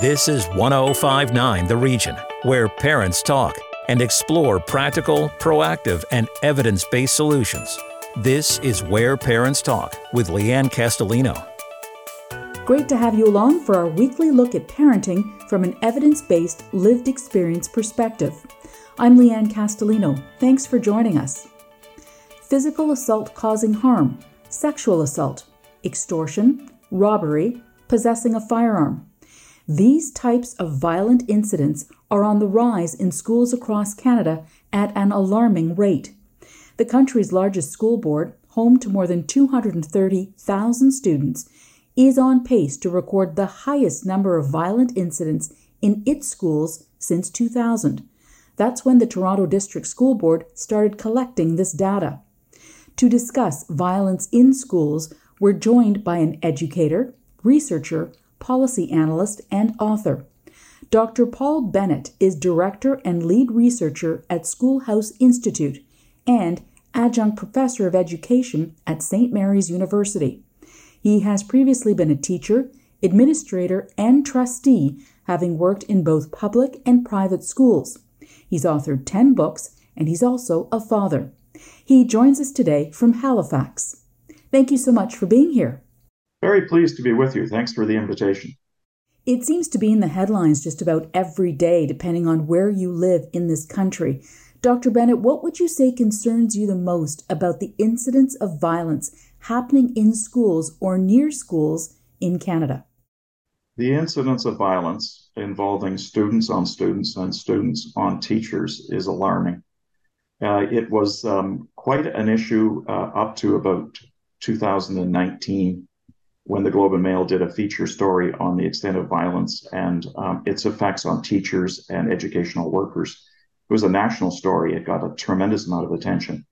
This is 1059 The Region, where parents talk and explore practical, proactive, and evidence based solutions. This is Where Parents Talk with Leanne Castellino. Great to have you along for our weekly look at parenting from an evidence based, lived experience perspective. I'm Leanne Castellino. Thanks for joining us. Physical assault causing harm, sexual assault, extortion, robbery, possessing a firearm. These types of violent incidents are on the rise in schools across Canada at an alarming rate. The country's largest school board, home to more than 230,000 students, is on pace to record the highest number of violent incidents in its schools since 2000. That's when the Toronto District School Board started collecting this data. To discuss violence in schools, we're joined by an educator, researcher, policy analyst, and author. Dr. Paul Bennett is director and lead researcher at Schoolhouse Institute and adjunct professor of education at St. Mary's University. He has previously been a teacher, administrator, and trustee, having worked in both public and private schools. He's authored 10 books, and he's also a father. He joins us today from Halifax. Thank you so much for being here. Very pleased to be with you. Thanks for the invitation. It seems to be in the headlines just about every day, depending on where you live in this country. Dr. Bennett, what would you say concerns you the most about the incidents of violence happening in schools or near schools in Canada? The incidence of violence involving students on students and students on teachers is alarming. Uh, it was um, quite an issue uh, up to about 2019 when the Globe and Mail did a feature story on the extent of violence and um, its effects on teachers and educational workers. It was a national story. It got a tremendous amount of attention.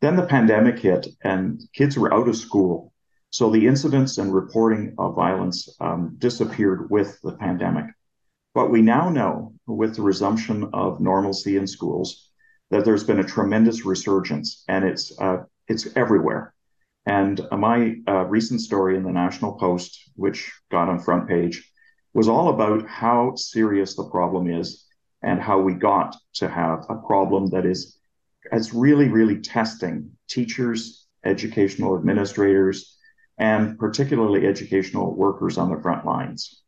Then the pandemic hit and kids were out of school. So the incidents and reporting of violence um, disappeared with the pandemic. But we now know with the resumption of normalcy in schools that there's been a tremendous resurgence and it's, uh, it's everywhere. And my uh, recent story in the National Post, which got on front page, was all about how serious the problem is and how we got to have a problem that is it's really, really testing teachers, educational administrators, and particularly educational workers on the front lines.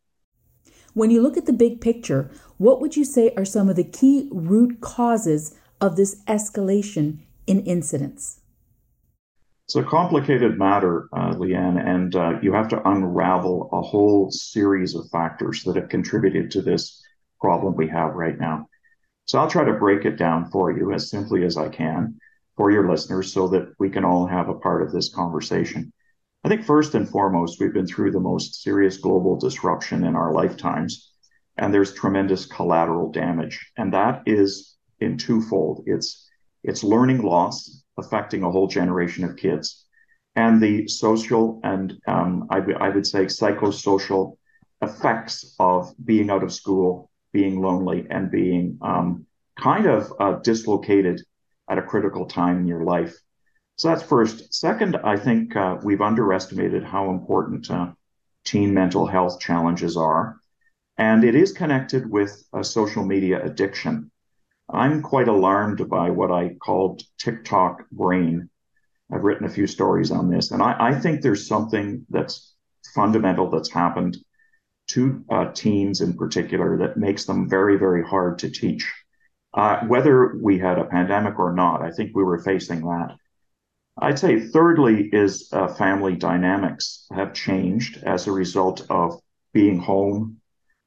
When you look at the big picture, what would you say are some of the key root causes of this escalation in incidents? It's a complicated matter, uh, Leanne, and uh, you have to unravel a whole series of factors that have contributed to this problem we have right now. So I'll try to break it down for you as simply as I can for your listeners so that we can all have a part of this conversation. I think first and foremost, we've been through the most serious global disruption in our lifetimes, and there's tremendous collateral damage. And that is in twofold. It's it's learning loss affecting a whole generation of kids. And the social and um, I, w- I would say psychosocial effects of being out of school, being lonely, and being um, kind of uh, dislocated at a critical time in your life. So that's first. Second, I think uh, we've underestimated how important uh, teen mental health challenges are. And it is connected with social media addiction. I'm quite alarmed by what I called TikTok brain. I've written a few stories on this, and I, I think there's something that's fundamental that's happened to uh, teens in particular that makes them very, very hard to teach. Uh, whether we had a pandemic or not, I think we were facing that. I'd say, thirdly, is uh, family dynamics have changed as a result of being home,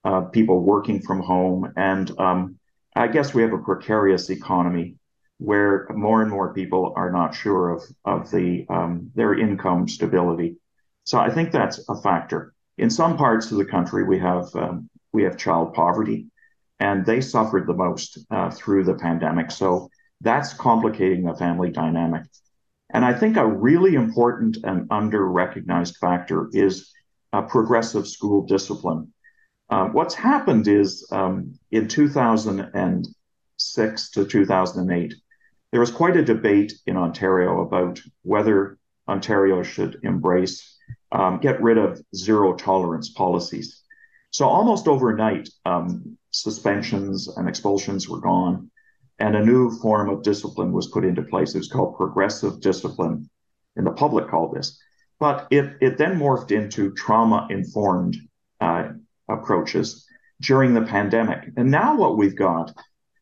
uh, people working from home, and um, I guess we have a precarious economy where more and more people are not sure of of the um, their income stability. So I think that's a factor. In some parts of the country, we have um, we have child poverty, and they suffered the most uh, through the pandemic. So that's complicating the family dynamic. And I think a really important and under recognized factor is progressive school discipline. Uh, what's happened is um, in 2006 to 2008, there was quite a debate in Ontario about whether Ontario should embrace, um, get rid of zero tolerance policies. So almost overnight, um, suspensions and expulsions were gone, and a new form of discipline was put into place. It was called progressive discipline, and the public called this. But it, it then morphed into trauma informed uh, approaches during the pandemic. And now what we've got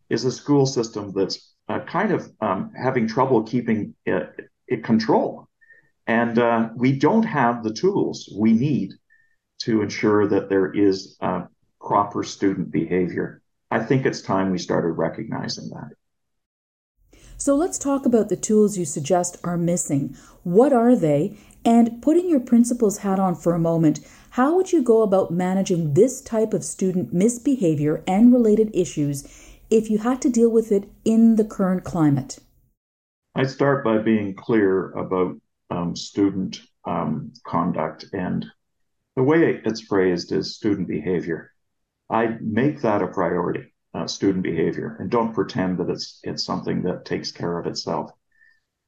is a school system that's uh, kind of um, having trouble keeping it, it control. And uh, we don't have the tools we need to ensure that there is uh, proper student behavior. I think it's time we started recognizing that. So let's talk about the tools you suggest are missing. What are they? And putting your principal's hat on for a moment, how would you go about managing this type of student misbehavior and related issues if you had to deal with it in the current climate? I start by being clear about um, student um, conduct and the way it's phrased is student behavior. I make that a priority, uh, student behavior, and don't pretend that it's it's something that takes care of itself.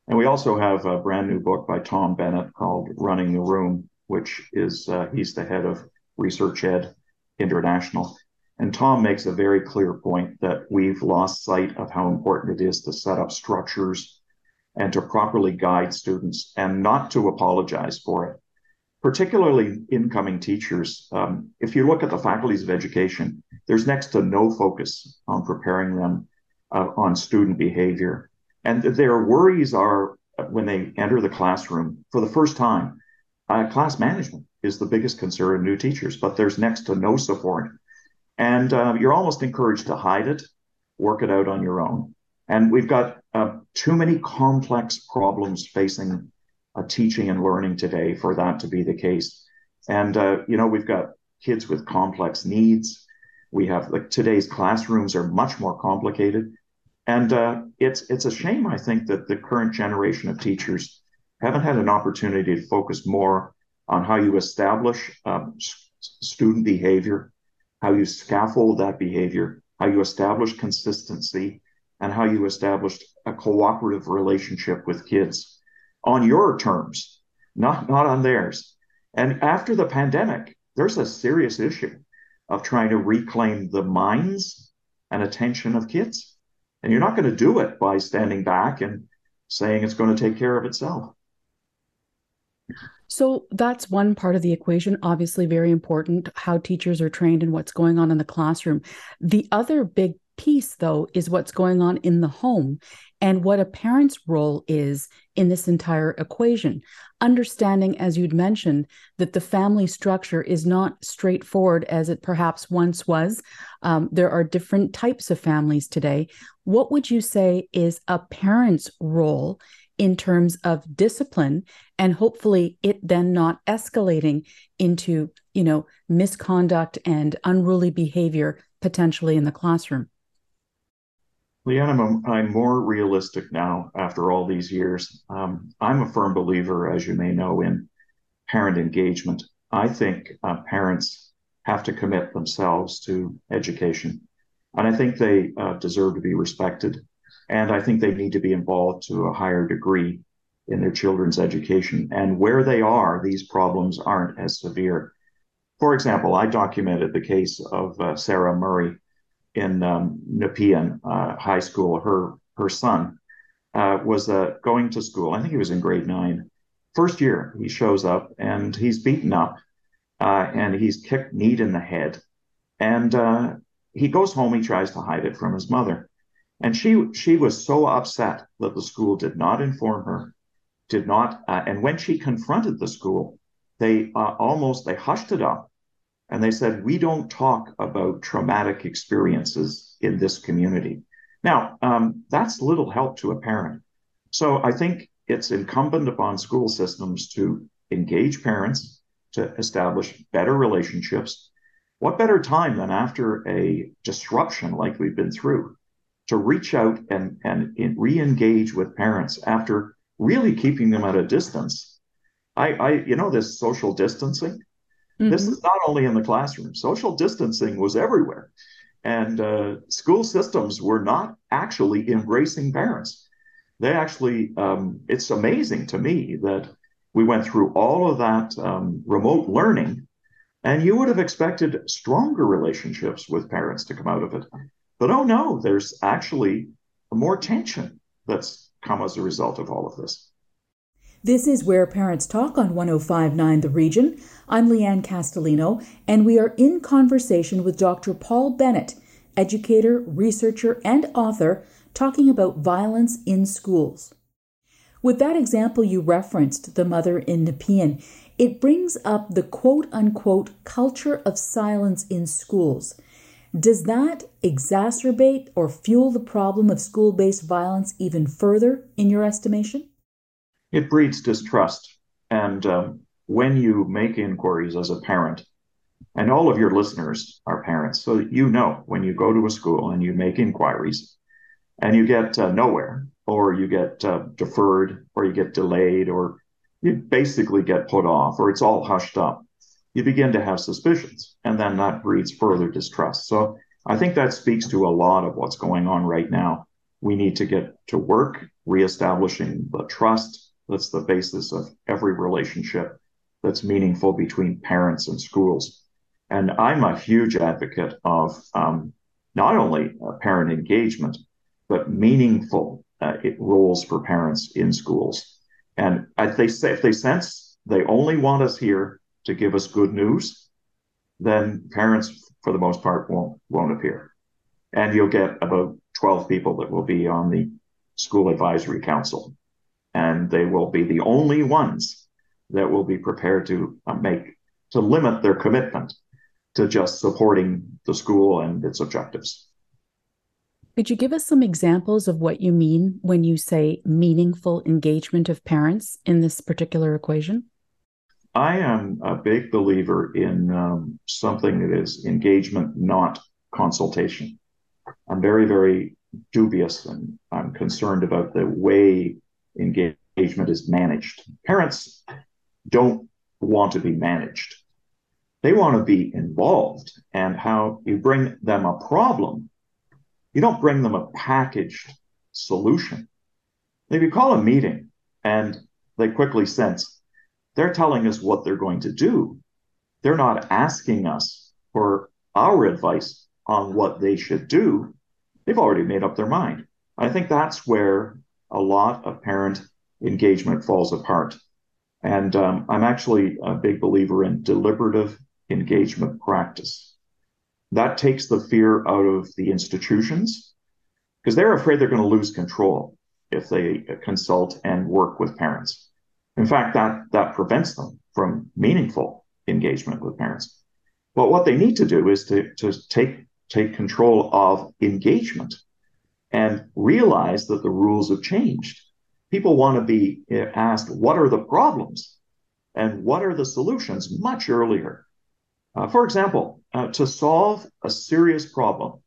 And we also have a brand new book by Tom Bennett called Running the Room, which is uh, he's the head of Research Ed International. And Tom makes a very clear point that we've lost sight of how important it is to set up structures and to properly guide students and not to apologize for it. Particularly incoming teachers, um, if you look at the faculties of education, there's next to no focus on preparing them uh, on student behavior. And their worries are when they enter the classroom for the first time uh, class management is the biggest concern of new teachers, but there's next to no support. And uh, you're almost encouraged to hide it, work it out on your own. And we've got uh, too many complex problems facing uh, teaching and learning today for that to be the case. And, uh, you know, we've got kids with complex needs. We have like today's classrooms are much more complicated. And uh, it's it's a shame, I think, that the current generation of teachers haven't had an opportunity to focus more on how you establish um, student behavior, how you scaffold that behavior, how you establish consistency, and how you establish a cooperative relationship with kids on your terms, not, not on theirs. And after the pandemic, there's a serious issue of trying to reclaim the minds and attention of kids. And you're not going to do it by standing back and saying it's going to take care of itself. So that's one part of the equation, obviously very important, how teachers are trained and what's going on in the classroom. The other big piece, though, is what's going on in the home and what a parent's role is in this entire equation. Understanding, as you'd mentioned, that the family structure is not straightforward as it perhaps once was. Um, there are different types of families today. What would you say is a parent's role in terms of discipline and hopefully it then not escalating into you know misconduct and unruly behavior potentially in the classroom Leanne, I'm, I'm more realistic now after all these years. Um, I'm a firm believer, as you may know, in parent engagement. I think uh, parents have to commit themselves to education, and I think they uh, deserve to be respected. And I think they need to be involved to a higher degree in their children's education. And where they are, these problems aren't as severe. For example, I documented the case of uh, Sarah Murray in um, Nepean uh, High School. Her her son uh, was uh, going to school. I think he was in grade nine. First year, he shows up and he's beaten up, uh, and he's kicked Neat in the head, and uh, he goes home. He tries to hide it from his mother, and she she was so upset that the school did not inform her, did not, uh, and when she confronted the school, they almost they hushed it up and they said, we don't talk about traumatic experiences in this community. Now, um, that's little help to a parent. So I think it's incumbent upon school systems to engage parents to establish better relationships. What better time than after a disruption like we've been through to reach out and, and re engage with parents after really keeping them at a distance? I, I, you know, this social distancing, Mm-hmm. This is not only in the classroom, social distancing was everywhere. And uh, school systems were not actually embracing parents. They actually, um, it's amazing to me that we went through all of that um, remote learning And you would have expected stronger relationships with parents to come out of it. But oh no, there's actually more tension that's come as a result of all of this. This is Where Parents Talk on 1059 The Region. I'm Leanne Castellino, and we are in conversation with Dr. Paul Bennett, educator, researcher, and author, talking about violence in schools. With that example you referenced, the mother in Nepean, it brings up the quote unquote culture of silence in schools. Does that exacerbate or fuel the problem of school based violence even further, in your estimation? It breeds distrust. And um, when you make inquiries as a parent, and all of your listeners are parents, so you know when you go to a school and you make inquiries and you get uh, nowhere, or you get uh, deferred, or you get delayed, or you basically get put off, or it's all hushed up you begin to have suspicions, and then that breeds further distrust. So I think that speaks to a lot of what's going on right now. We need to get to work reestablishing the trust that's the basis of every relationship that's meaningful between parents and schools. And I'm a huge advocate of um, not only uh, parent engagement, but meaningful uh, roles for parents in schools. And they say if they sense they only want us here to give us good news, then parents, for the most part, won't won't appear, and you'll get about twelve people that will be on the school advisory council, and they will be the only ones that will be prepared to uh, make to limit their commitment to just supporting the school and its objectives. Could you give us some examples of what you mean when you say meaningful engagement of parents in this particular equation? I am a big believer in um, something that is engagement, not consultation. I'm very, very dubious and I'm concerned about the way engagement is managed. Parents don't want to be managed. They want to be involved and how you bring them a problem. You don't bring them a packaged solution. If you call a meeting and they quickly sense they're telling us what they're going to do. They're not asking us for our advice on what they should do. They've already made up their mind. I think that's where a lot of parent engagement falls apart. And um, I'm actually a big believer in deliberative engagement practice. That takes the fear out of the institutions because they're afraid they're going to lose control if they consult and work with parents. In fact, that, that prevents them from meaningful engagement with parents. But what they need to do is to, to take, take control of engagement and realize that the rules have changed. People want to be eh, asked, what are the problems and what are the solutions much earlier? Uh, for example, uh, to solve a serious problem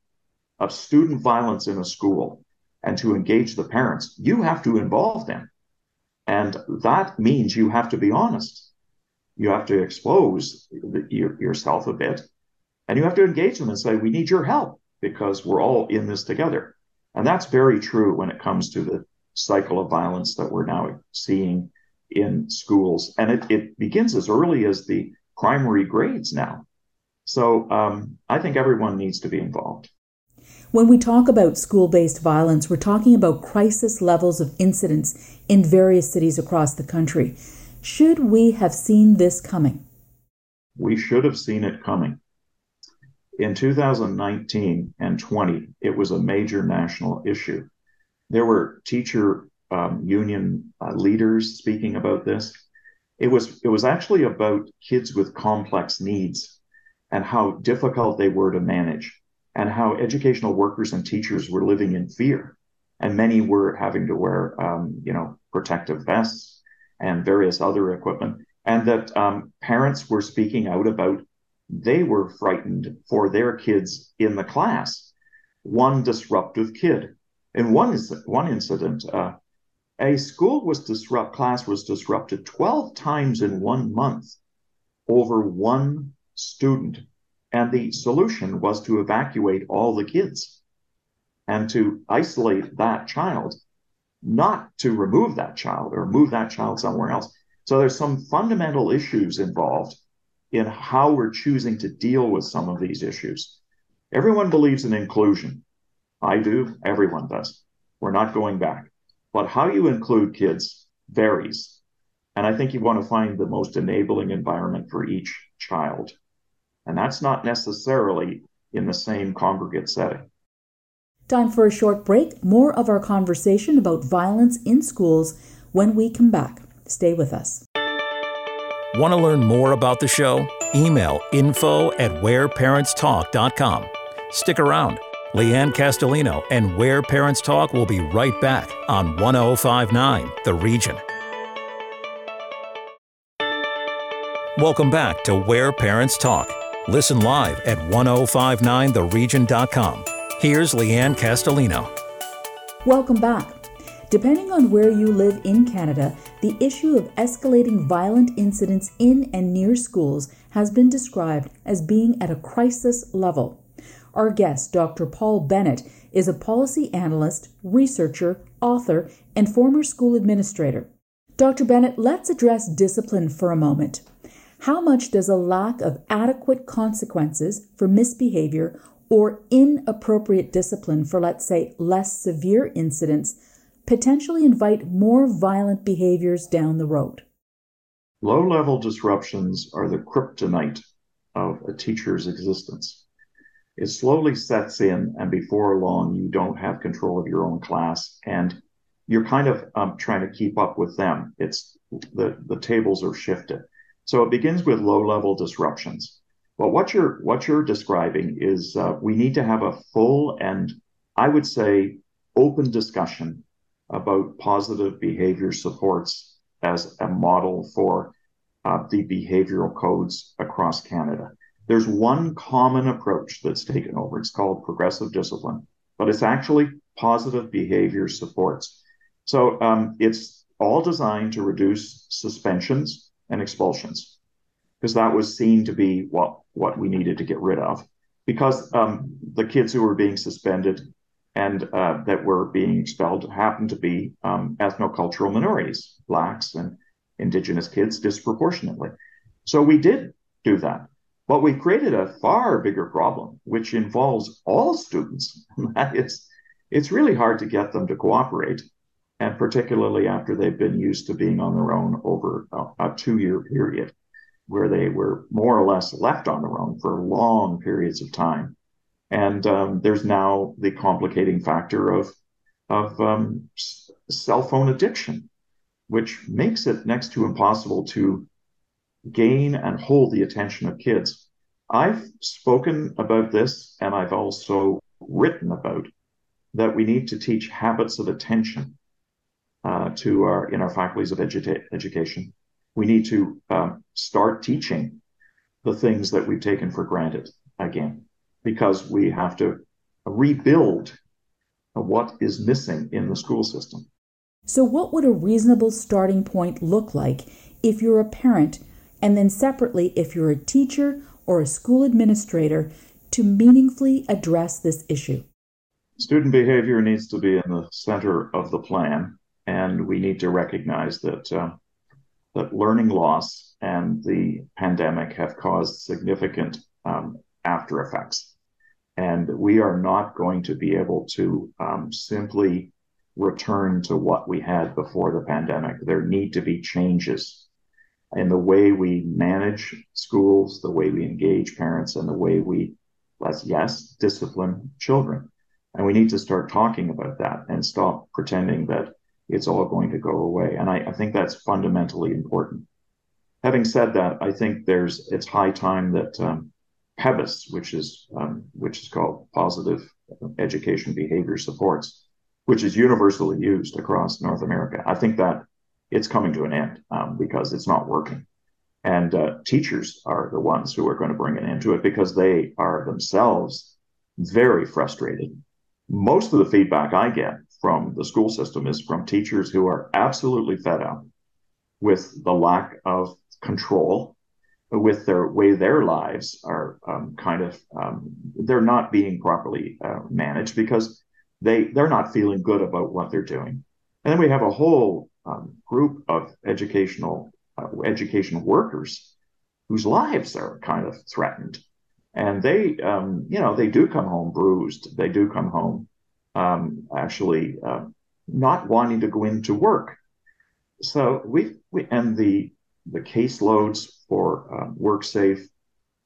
of student violence in a school and to engage the parents, you have to involve them. And that means you have to be honest. You have to expose the, your, yourself a bit and you have to engage them and say, we need your help because we're all in this together. And that's very true when it comes to the cycle of violence that we're now seeing in schools. And it, it begins as early as the primary grades now. So um, I think everyone needs to be involved. When we talk about school based violence, we're talking about crisis levels of incidents in various cities across the country. Should we have seen this coming? We should have seen it coming. In 2019 and 20, it was a major national issue. There were teacher um, union uh, leaders speaking about this. It was it was actually about kids with complex needs and how difficult they were to manage and how educational workers and teachers were living in fear. And many were having to wear, um, you know, protective vests and various other equipment. And that um, parents were speaking out about they were frightened for their kids in the class. One disruptive kid. In one, one incident, uh, a school was disrupt class was disrupted 12 times in one month over one student and the solution was to evacuate all the kids and to isolate that child, not to remove that child or move that child somewhere else. So there's some fundamental issues involved in how we're choosing to deal with some of these issues. Everyone believes in inclusion. I do, everyone does. We're not going back. But how you include kids varies. And I think you want to find the most enabling environment for each child. And that's not necessarily in the same congregate setting. Time for a short break. More of our conversation about violence in schools when we come back. Stay with us. Want to learn more about the show? Email info at whereparentstalk.com. Stick around. Leanne Castellino and Where Parents Talk will be right back on 1059 The Region. Welcome back to Where Parents Talk. Listen live at 1059theregion.com. Here's Leanne Castellino. Welcome back. Depending on where you live in Canada, the issue of escalating violent incidents in and near schools has been described as being at a crisis level. Our guest, Dr. Paul Bennett, is a policy analyst, researcher, author, and former school administrator. Dr. Bennett, let's address discipline for a moment. How much does a lack of adequate consequences for misbehavior or inappropriate discipline for, let's say, less severe incidents potentially invite more violent behaviors down the road? Low level disruptions are the kryptonite of a teacher's existence. It slowly sets in, and before long, you don't have control of your own class, and you're kind of um, trying to keep up with them. It's the the tables are shifted. So it begins with low level disruptions. But what you're what you're describing is uh, we need to have a full and I would say open discussion about positive behavior supports as a model for uh, the behavioral codes across Canada. There's one common approach that's taken over. It's called progressive discipline, but it's actually positive behavior supports. So um, it's all designed to reduce suspensions and expulsions because that was seen to be what what we needed to get rid of because um, the kids who were being suspended and uh, that were being expelled happened to be um, ethnocultural minorities, blacks and indigenous kids disproportionately. So we did do that. But we've created a far bigger problem, which involves all students. that is, it's really hard to get them to cooperate and particularly after they've been used to being on their own over a, a two year period where they were more or less left on their own for long periods of time. And um, there's now the complicating factor of, of um, cell phone addiction, which makes it next to impossible to gain and hold the attention of kids. I've spoken about this and I've also written about that we need to teach habits of attention to our in our faculties of edu- education. We need to um, start teaching the things that we've taken for granted again, because we have to rebuild what is missing in the school system. So, what would a reasonable starting point look like if you're a parent, and then separately if you're a teacher or a school administrator, to meaningfully address this issue? Student behavior needs to be in the center of the plan and we need to recognize that uh, that learning loss and the pandemic have caused significant um, after effects, and we are not going to be able to um, simply return to what we had before the pandemic. There need to be changes in the way we manage schools, the way we engage parents, and the way we, let's yes, discipline children. And we need to start talking about that and stop pretending that it's all going to go away. And I, I think that's fundamentally important. Having said that, I think there's it's high time that um, PEBIS, which is um, which is called Positive Education Behavior Supports, which is universally used across North America. I think that it's coming to an end um, because it's not working. And uh, teachers are the ones who are going to bring an end to it because they are themselves very frustrated. Most of the feedback I get from the school system is from teachers who are absolutely fed up with the lack of control with their way their lives are um, kind of um, they're not being properly uh, managed because they they're not feeling good about what they're doing and then we have a whole um, group of educational uh, education workers whose lives are kind of threatened. And they, um, you know, they do come home bruised. They do come home um, actually uh, not wanting to go into work. So we, we and the the caseloads for uh, WorkSafe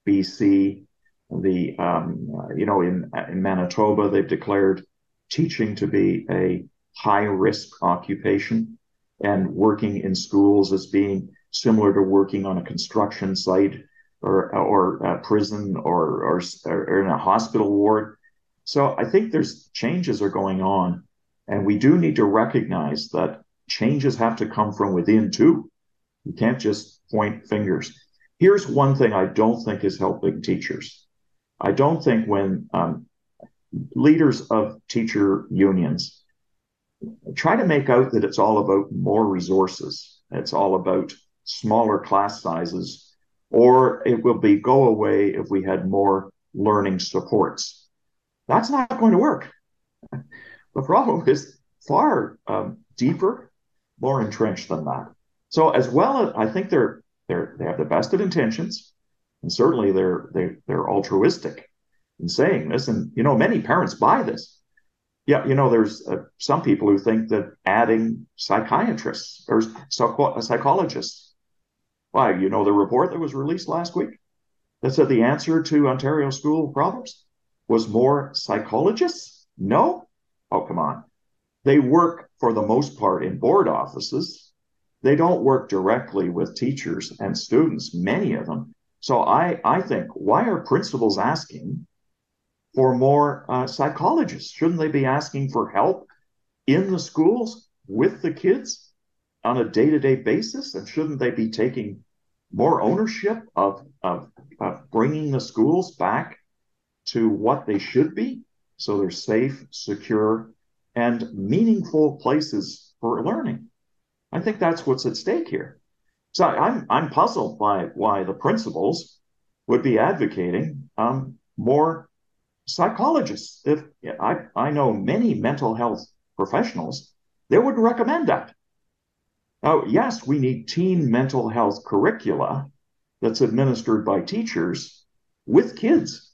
BC, the um, uh, you know in in Manitoba they've declared teaching to be a high risk occupation, and working in schools as being similar to working on a construction site or or a prison or, or or in a hospital ward. So I think there's changes are going on, and we do need to recognize that changes have to come from within too. You can't just point fingers. Here's one thing I don't think is helping teachers. I don't think when um, leaders of teacher unions try to make out that it's all about more resources, it's all about smaller class sizes, or it will be go away if we had more learning supports. That's not going to work. The problem is far um, deeper, more entrenched than that. So as well as I think they're they're they have the best of intentions, and certainly they're they, they're altruistic in saying this, and you know many parents buy this. Yeah, you know there's uh, some people who think that adding psychiatrists or psychologists. Why, you know the report that was released last week that said the answer to Ontario school problems was more psychologists? No. Oh, come on. They work for the most part in board offices they don't work directly with teachers and students, many of them. So I, I think, why are principals asking for more uh, psychologists? Shouldn't they be asking for help in the schools with the kids on a day to day basis? And shouldn't they be taking more ownership of, of, of bringing the schools back to what they should be? So they're safe, secure, and meaningful places for learning. I think that's what's at stake here. So I'm I'm puzzled by why the principals would be advocating um, more psychologists. If I I know many mental health professionals, they would recommend that. Now, yes, we need teen mental health curricula that's administered by teachers with kids.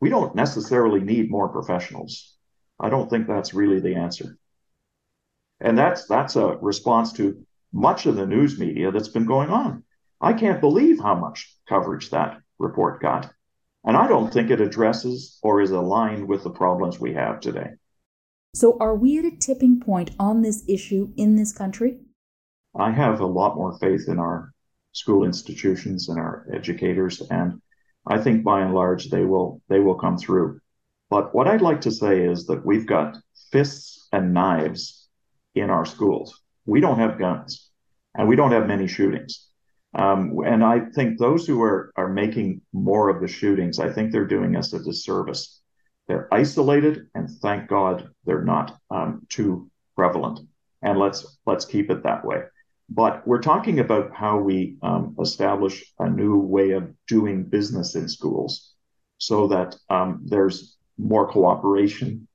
We don't necessarily need more professionals. I don't think that's really the answer. And that's that's a response to much of the news media that's been going on. I can't believe how much coverage that report got. And I don't think it addresses or is aligned with the problems we have today. So, are we at a tipping point on this issue in this country? I have a lot more faith in our school institutions and our educators, and I think by and large they will they will come through. But what I'd like to say is that we've got fists and knives in our schools. We don't have guns and we don't have many shootings. Um, and I think those who are, are making more of the shootings, I think they're doing us a disservice. They're isolated, and thank God they're not um, too prevalent. And let's let's keep it that way. But we're talking about how we um, establish a new way of doing business in schools, so that um, there's more cooperation,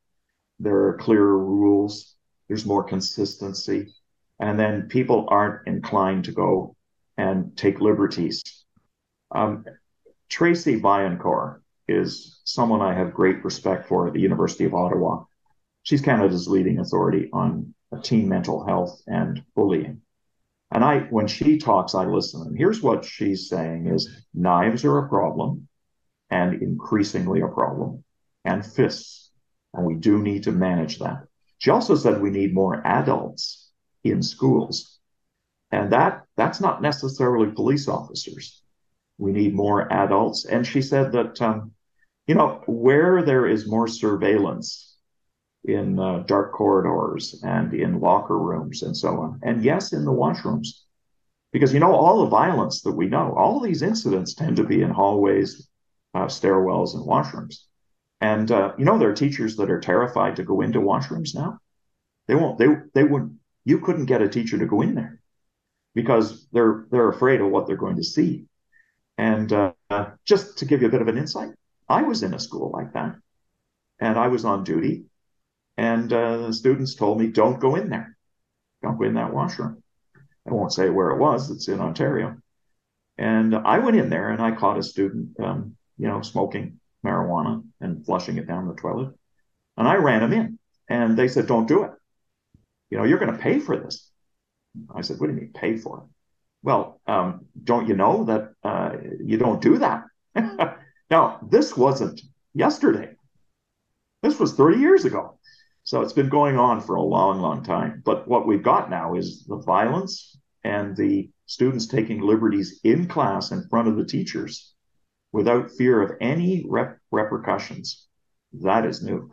there are clearer rules, there's more consistency, and then people aren't inclined to go and take liberties. Um, Tracy Vaillancourt is someone I have great respect for at the University of Ottawa. She's Canada's leading authority on teen mental health and bullying. And I, when she talks, I listen. And here's what she's saying is knives are a problem and increasingly a problem and fists. And we do need to manage that. She also said we need more adults in schools. And that that's not necessarily police officers. We need more adults. And she said that, um, you know, where there is more surveillance in uh, dark corridors and in locker rooms and so on, and yes, in the washrooms, because you know all the violence that we know, all these incidents tend to be in hallways, uh, stairwells, and washrooms. And uh, you know, there are teachers that are terrified to go into washrooms now. They won't. They they would. You couldn't get a teacher to go in there because they're they're afraid of what they're going to see. And uh, just to give you a bit of an insight, I was in a school like that, and I was on duty, and uh, the students told me, "Don't go in there. Don't go in that washroom." I won't say where it was. It's in Ontario. And I went in there and I caught a student, um, you know, smoking marijuana and flushing it down the toilet. And I ran him in. And they said, don't do it. You know, you're going to pay for this. I said, what do you mean pay for it? Well, um, don't you know that uh, you don't do that? now, this wasn't yesterday. This was 30 years ago. So it's been going on for a long, long time. But what we've got now is the violence and the students taking liberties in class in front of the teachers without fear of any rep- repercussions. That is new.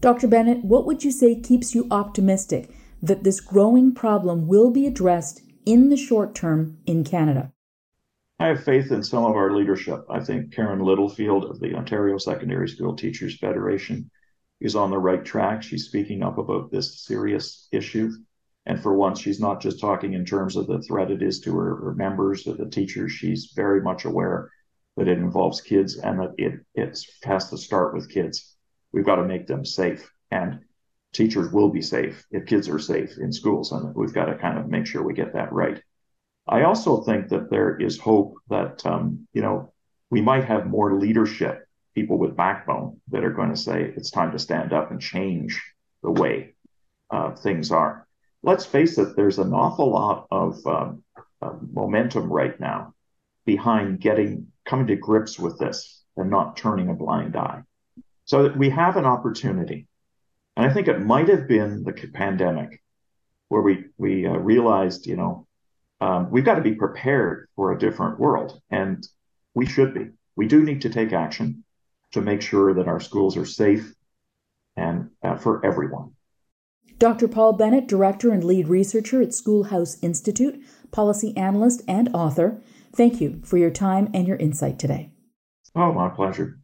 Dr. Bennett, what would you say keeps you optimistic that this growing problem will be addressed in the short term in Canada? I have faith in some of our leadership. I think Karen Littlefield of the Ontario Secondary School Teachers Federation is on the right track. She's speaking up about this serious issue. And for once, she's not just talking in terms of the threat it is to her, her members or the teachers. She's very much aware that it involves kids and that it, it has to start with kids. We've got to make them safe. And teachers will be safe if kids are safe in schools. And we've got to kind of make sure we get that right. I also think that there is hope that, um, you know, we might have more leadership, people with backbone that are going to say it's time to stand up and change the way uh, things are. Let's face it, there's an awful lot of um, uh, momentum right now behind getting coming to grips with this and not turning a blind eye. So we have an opportunity. And I think it might have been the pandemic where we, we uh, realized, you know, um, we've got to be prepared for a different world. And we should be. We do need to take action to make sure that our schools are safe and uh, for everyone. Dr. Paul Bennett, Director and Lead Researcher at Schoolhouse Institute, Policy Analyst and Author, thank you for your time and your insight today. Oh, my pleasure.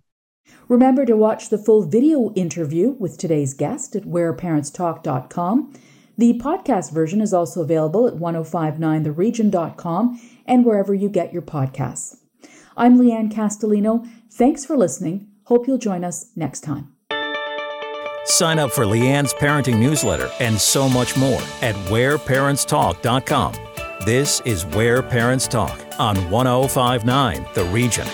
Remember to watch the full video interview with today's guest at whereparentstalk.com. The podcast version is also available at 1059theregion.com and wherever you get your podcasts. I'm Leanne Castellino. Thanks for listening. Hope you'll join us next time. Sign up for Leanne's parenting newsletter and so much more at whereparentstalk.com. This is Where Parents Talk on 1059 The Region.